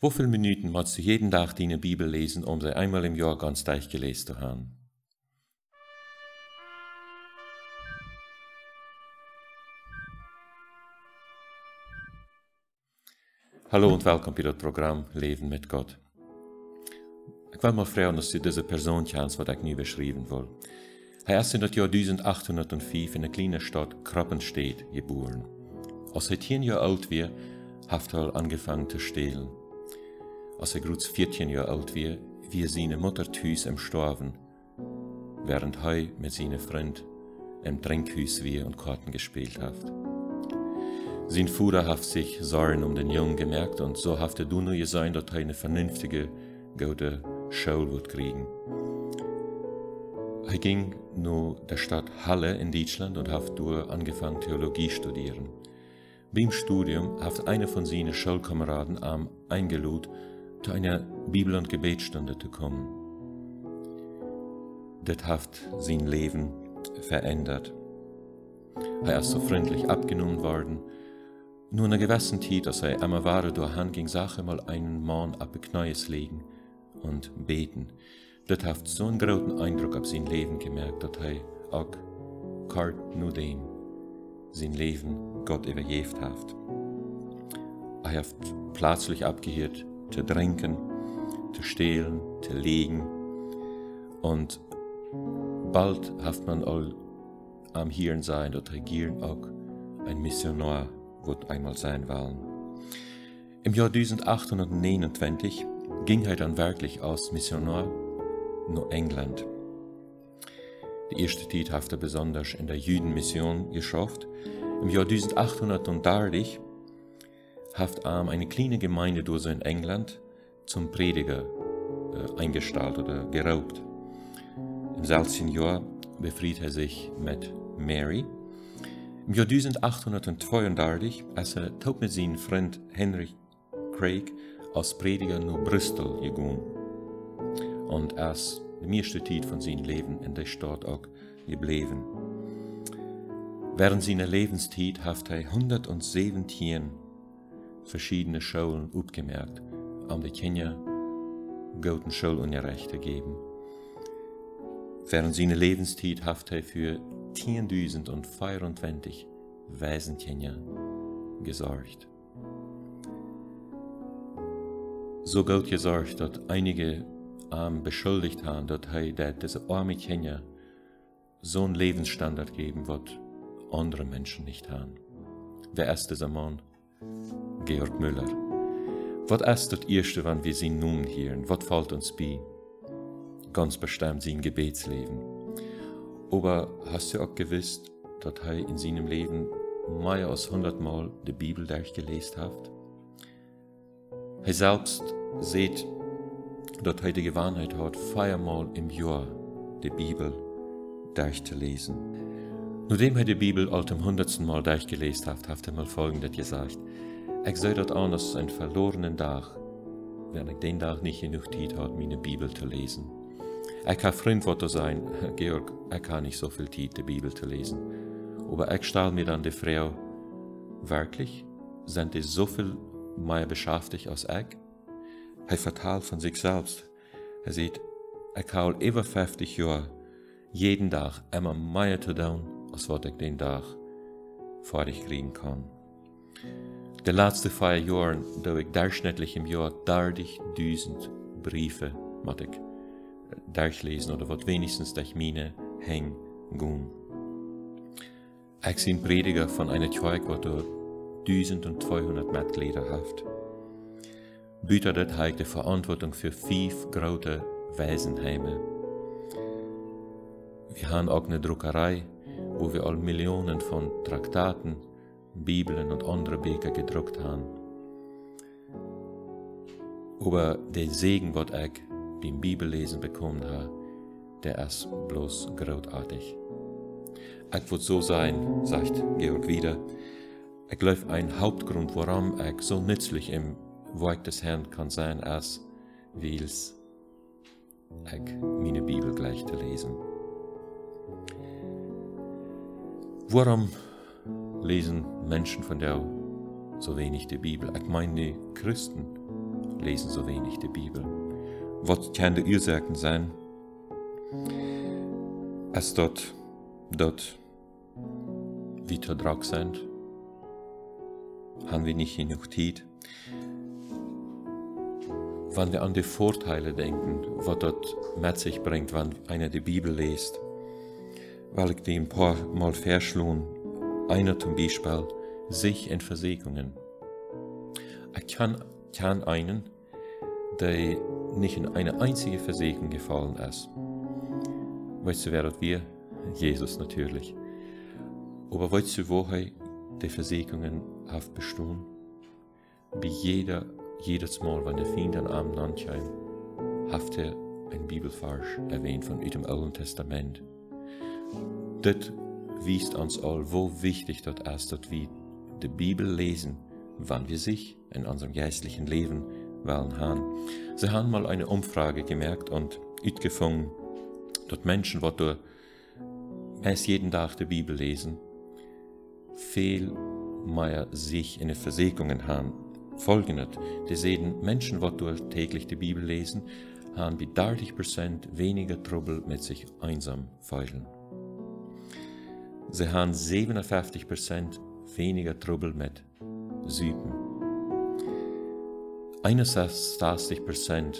Wie viele Minuten musst du jeden Tag deine Bibel lesen, um sie einmal im Jahr ganz durchgelesen zu haben? Hallo und willkommen bei das Programm Leben mit Gott. Ich will mal fragen, dass du diese Person kennst, die ich nu beschreiben will. Er ist in das Jahr 1805 in der kleinen Stadt Krappenstedt geboren. Als er 10 Jahre alt war, hat er angefangen zu stehlen. Als er gut 14 Jahre alt war, wie seine Mutter Thüs im Storben, während er mit seinen Freund im Trinkhus war und Karten gespielt hat. Sein Vater hat sich Sorgen um den Jungen gemerkt und so hat er nur gesehen, dass er eine vernünftige, gute Schule wird kriegen. Er ging nach der Stadt Halle in Deutschland und hat dort angefangen Theologie studieren. Beim Studium hat einer von seinen Schulkameraden am eingeladen, zu einer Bibel- und Gebetsstunde zu kommen. Das hat sein Leben verändert. Er ist so freundlich abgenommen worden. Nur einer gewissen Zeit, als er einmal war, durch ging, Sache mal einen Mann ab Knäues legen und beten. Das hat so einen großen Eindruck auf sein Leben gemerkt, dass er auch kart nur dem sein Leben Gott übergeben hat. Er hat plötzlich abgehört, zu trinken, zu stehlen, zu liegen. Und bald hat man all am Hirn sein, dass Regieren auch ein Missionar wird einmal sein wollen. Im Jahr 1829 ging er dann wirklich als Missionar nach England. Die erste Zeit hat er besonders in der Jüdenmission geschafft. Im Jahr 1830 hat er eine kleine Gemeinde durch in England zum Prediger äh, eingestellt oder geraubt. Im selben Jahr befried er sich mit Mary. Im Jahr 1832 ist er tot mit seinem Freund Henry Craig als Prediger nach Bristol gegangen. Und er ist die meiste Zeit von seinem Leben in der Stadt auch geblieben. Während seiner Lebenszeit hat er 117 verschiedene Schulen aufgemerkt, um die Kinder guten Schulunterricht geben. Während seiner Lebenszeit hat er für 10.024 Waisenkinder gesorgt. So gut gesorgt, dass einige ähm, beschuldigt haben, dass er diese arme Kinder so einen Lebensstandard geben wird, andere Menschen nicht haben. Wer ist dieser Mann? Georg Müller. Was ist das Erste, wenn wir sie nun hören? Was fällt uns bei? Ganz bestimmt sein Gebetsleben. Aber hast du auch gewusst, dass er in seinem Leben mehr als hundertmal die Bibel durchgelesen hat? Er selbst sieht, dass er die Gewohnheit hat, viermal im Jahr die Bibel durchzulesen. Nachdem er die Bibel all dem hundertsten Mal durchgelesen hat, hat er mal Folgendes gesagt. Ich sehe das an als einen verlorenen Tag, wenn ich den Tag nicht genug Zeit habe, meine Bibel zu lesen. Ich kann Freundwort sein, Georg, ich kann nicht so viel Zeit, die Bibel zu lesen. Aber ich stelle mir dann die Frau, wirklich? Sind die so viel mehr beschäftigt als ich? Er verteilt von sich selbst. Er sieht, ich habe über 50 Jahre jeden Tag immer mehr zu tun, als was ich den Tag fertig kriegen kann. De laatste vier Jahren doe ik durchschnittlich im Jahr 30.000 Briefe moet ik durchlezen oder wat wenigstens durch meine hängen gehen. Ich bin Prediger von einer Kirche, die 1200 Mitglieder hat. Bütert hat die Verantwortung für fünf große Waisenheime. Wir haben auch eine Druckerei, wo wir all Millionen von Traktaten, Bibeln und andere Bücher gedruckt haben. Aber der Segen, was ich beim Bibellesen bekommen habe, der ist bloß großartig. Ich würde so sein, sagt Georg wieder, ich glaube, ein Hauptgrund, warum ich so nützlich im Werk des Herrn kann sein, ist, weil ich meine Bibel gleich zu lesen. Warum lesen Menschen von der so wenig die Bibel? Ich meine Christen lesen so wenig die Bibel. Was kann die Ursachen sein? Es dort, dort, wie Drag sind, haben wir nicht genug Zeit. Wenn wir an die Vorteile denken, was dort mit sich bringt, wenn einer die Bibel liest, weil ich die ein paar Mal verschlug, einer zum Beispiel, sich in Versicherungen. Ich kann, kann einen, der nicht in eine einzige Versicherung gefallen ist. Weißt du, wer das wir? Jesus natürlich. Aber weißt du, woher die Versicherungen auf? Wie jeder, jedes Mal, wenn der Feind an Abend ankommt, hat er ein Bibelvers erwähnt von dem Alten Testament. Das wiest uns all, wo wichtig das ist, dass wir die Bibel lesen, wann wir sich in unserem geistlichen Leben wollen haben. Sie haben mal eine Umfrage gemerkt und gefunden, dass Menschen, die durch meist jeden Tag die Bibel lesen, viel mehr sich in den Versicherungen haben. Folgendes, die sehen Menschen, die täglich die Bibel lesen, haben wie 30% weniger Trouble mit sich einsam feilen. Sie haben 57% weniger Trouble mit Süden. 61%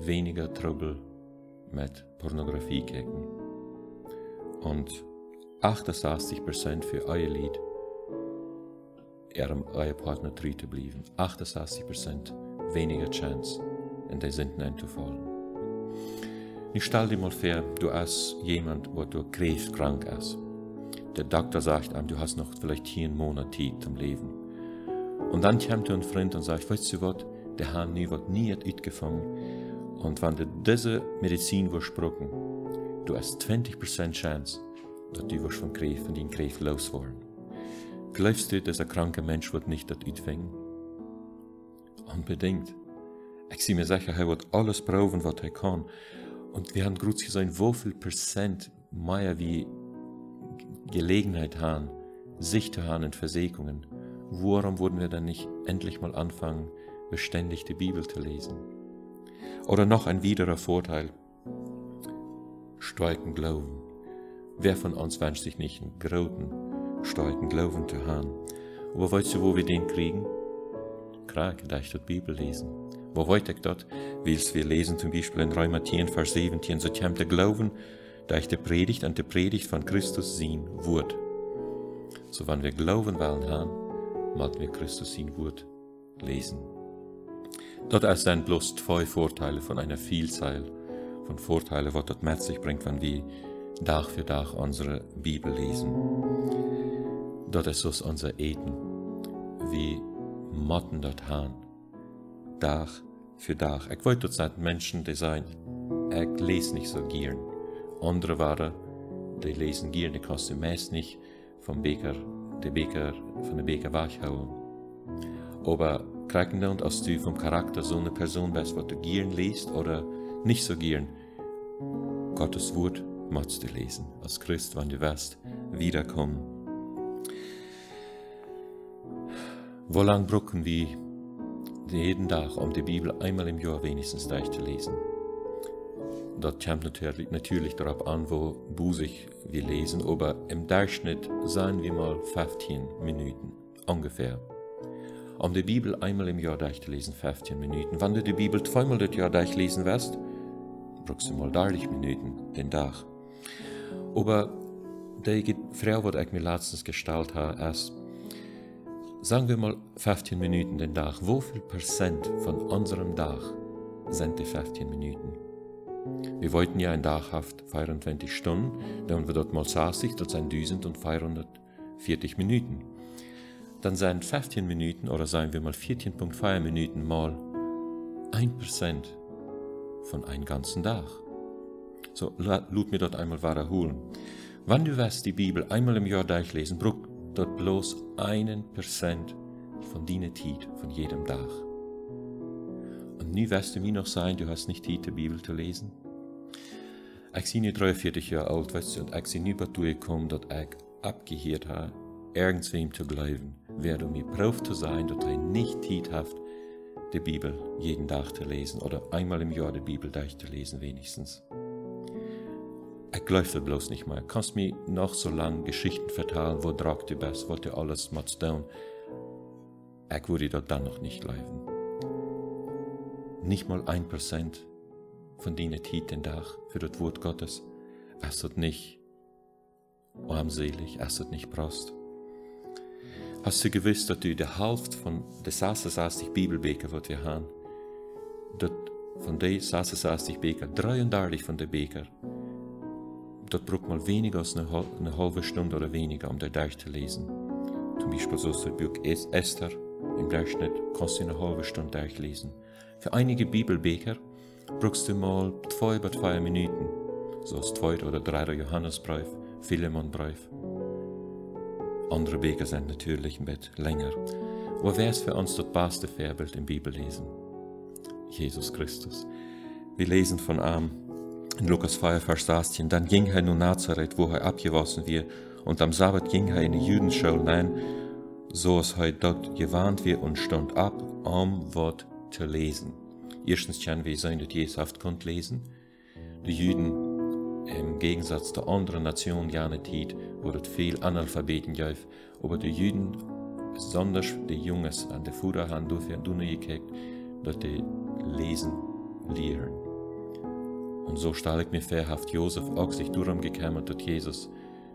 weniger Trouble mit Pornografie kicken. Und 68% für euer Lied, ihrem euer Partner treu zu bleiben. 68% weniger Chance, in der sind zu fallen. Ich stell dir mal vor, du hast jemand, wo du krebskrank ist. Der Doktor sagt ihm, du hast noch vielleicht hier einen Monat Zeit zum Leben. Und dann kommt ein Freund und sagt, weißt du was, der Hahn nie wird nie gefangen. Und wenn du diese Medizin versprochen, du hast 20% Chance, dass du wirst von Krebs, von den Krebs loswerden. Glaubst du, dass ein kranker Mensch wird nicht das utfangen? Unbedingt. Ich sehe mir sicher, er wird alles proben, was er kann. Und wir haben gut gesehen, wie viel Prozent mehr wie Gelegenheit haben, sich zu haben in Versägungen, warum würden wir dann nicht endlich mal anfangen, beständig die Bibel zu lesen? Oder noch ein widerer Vorteil, starken Glauben. Wer von uns wünscht sich nicht einen großen, starken Glauben zu haben? Aber weißt du, wo wir den kriegen? Krag, da ich dort Bibel lesen. Wo ich dort? Willst wir lesen zum Beispiel in Römer 10, Vers 17, so kommt der Glauben da ich die Predigt an die Predigt von Christus sehen wird. So wann wir glauben wollen haben, mal wir Christus sehen wird lesen. Dort ist dann bloß zwei Vorteile von einer Vielzahl von Vorteilen, was das mit sich bringt, wenn wir Tag für Tag unsere Bibel lesen. Dort ist es unser Eten. wie Motten dort haben. Tag für Tag. Ich wollte dort Menschen, die sagen, ich lese nicht so gern. Andere waren, die lesen gerne, die kannst du meist nicht vom Beker, den Beker, von der Beker weghauen. Aber kriegen dann, als du vom Charakter so eine Person bist, was du gern liest oder nicht so gern, Gottes Wort musst du lesen, als Christ, wenn du wirst, wiederkommen. Wo lang brauchen wir jeden Tag, um die Bibel einmal im Jahr wenigstens durchzulesen? Dat kommt natürlich, natürlich darauf an, wo busig wir lesen, aber im Durchschnitt sagen wir mal 15 Minuten, ungefähr. Um die Bibel einmal im Jahr durchzulesen, 15 Minuten. Wenn du die Bibel zweimal das Jahr durchlesen wirst, brauchst du mal 30 Minuten den Tag. Aber die Frau, die ich mir letztens gestellt habe, ist, sagen wir mal 15 Minuten den Tag, wie viel Prozent von unserem Tag sind die 15 Minuten? Wir wollten ja ein Tag haft 24 Stunden, dann wir dort mal 60, das sind 1440 Minuten. Dann sind 15 Minuten oder sagen wir mal 14,5 Minuten mal 1% von einem ganzen Tag. So, lud mir dort einmal wiederholen. Wenn du wirst die Bibel einmal im Jahr durchlesen, braucht dort bloß einen Prozent von deiner Zeit, von jedem Tag. Und nu wirst du mir noch sagen, du hast nicht die Bibel zu lesen. Ich bin nu 43 Jahre alt, weißt du, und ich bin nu dazu gekommen, dass ich abgehört habe, irgendwem zu glauben, wer du mir braucht zu sein, dass er nicht Zeit hat, die Bibel jeden Tag zu lesen oder einmal im Jahr die Bibel durchzulesen wenigstens. Ich glaube bloß nicht mehr. Kannst mir noch so lange Geschichten vertellen, wo drauf du bist, was du alles machst tun. Ich würde dort dann noch nicht bleiben. Nicht mal ein Prozent von deiner Zeit den Tag für das Wort Gottes. Es wird nicht armselig, es wird nicht brauchst. Hast du gewusst, dass du die Hälfte von der 66 Bibelbeker, die wir haben, dat von den 66 Beker, 33 von den Beker, das braucht mal weniger als eine, eine, halbe Stunde oder weniger, um der durchzulesen. Zum Beispiel so ist das Buch Esther, im Durchschnitt kannst du eine halbe Stunde durchlesen. Für einige Bibelbeker brauchst du mal zwei bis zwei Minuten, so als zweiter oder dritter Johannesbrief, Philemonbrief. Andere Beker sind natürlich bisschen länger. Wo wäre es für uns das beste Vorbild im Bibellesen? Jesus Christus. Wir lesen von ihm in Lukas 5, Vers 16. Dann ging er nun Nazareth, wo er abgewaschen wird, und am Sabbat ging er in die Judenschule hinein, so es heute dort gewarnt wird und stand ab, um Wort zu lesen. Erstens können wir sein, dass Jesus oft konnte lesen. Die Juden, im Gegensatz zu anderen Nationen, gerne Zeit, wo es viel Analphabeten gibt, aber die Juden, besonders die Jungs an der Vorderhand, dürfen du nicht gekriegt, dass die lesen, lehren. Und so stelle ich mir verhaft Josef auch sich darum dass Jesus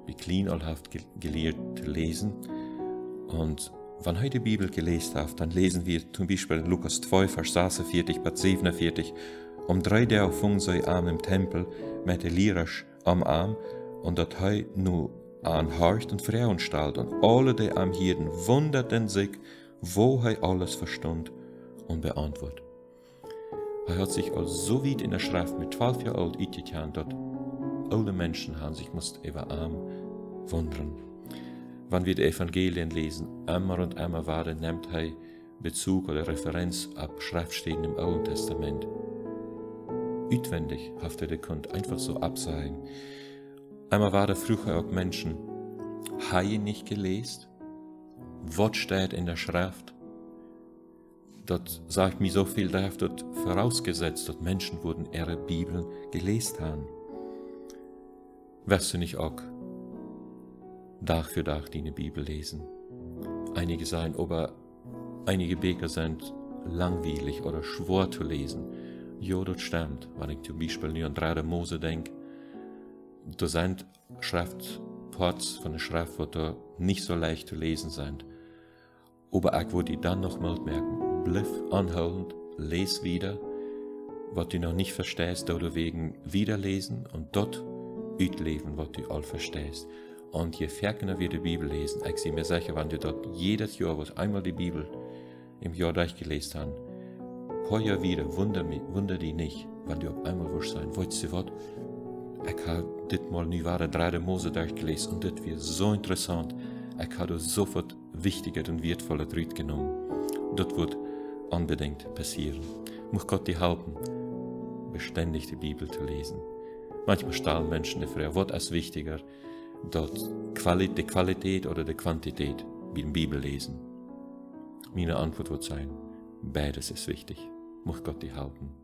wie klein allhaft gelehrt zu lesen. Und wenn heute die Bibel gelesen hat, dann lesen wir zum Beispiel in Lukas 2, Vers 46 bis 47, um drei der fung sei Arm im Tempel mit der Lirasch am Arm und dat hei nu an Hart und Frauen stalt und alle die am Hirden wunderten sich, wo hei alles verstund und beantwortet. Er hat sich als so weit in der Schrift mit 12 Jahren alt eingetan, dass alle Menschen haben sich musst über arm wundern. Wenn wir die Evangelien lesen, immer und immer wieder nimmt er Bezug oder Referenz ab Schriftstellen im Alten Testament. Utwendig haft er könnt einfach so absagen. Einmal war der früher auch Menschen, habe nicht gelesen? Was steht in der Schrift? dort sagt mir so viel, da dort vorausgesetzt, dass Menschen wurden ihre Bibel gelesen haben. Wirst du nicht auch Tag für Tag deine Bibel lesen? Einige sagen, aber einige Beker sind langweilig oder schwer zu lesen. Ja, das stimmt. Wenn ich zum Beispiel nur an 3. Mose denke, da sind Schriftparts von der Schrift, die nicht so leicht zu lesen sind. Aber ich würde dann noch mal merken, Bliff anhalten, les wieder, was du noch nicht verstehst, oder wegen wiederlesen und dort utleben, was du all verstehst. Und je ferner wir die Bibel lesen, ich sehe mir sicher, wenn du dort jedes Jahr, was einmal die Bibel im Jahr durchgelesen paar Jahr wieder, wunder, wunder dich nicht, wenn du auf einmal wirst sein, weißt du was, ich habe dit mal nie wahre drei Mose durchgelesen und das wird so interessant, ich habe sofort wichtiger und wertvoller Dritt genommen. Das wird unbedingt passieren. Muss Gott dir helfen, beständig die Bibel zu lesen. Manchmal stellen Menschen die Frage, was ist wichtiger, dort die Qualität oder die Quantität wie in Bibel lesen? Meine Antwort wird sein, beides ist wichtig. Muss Gott dir helfen.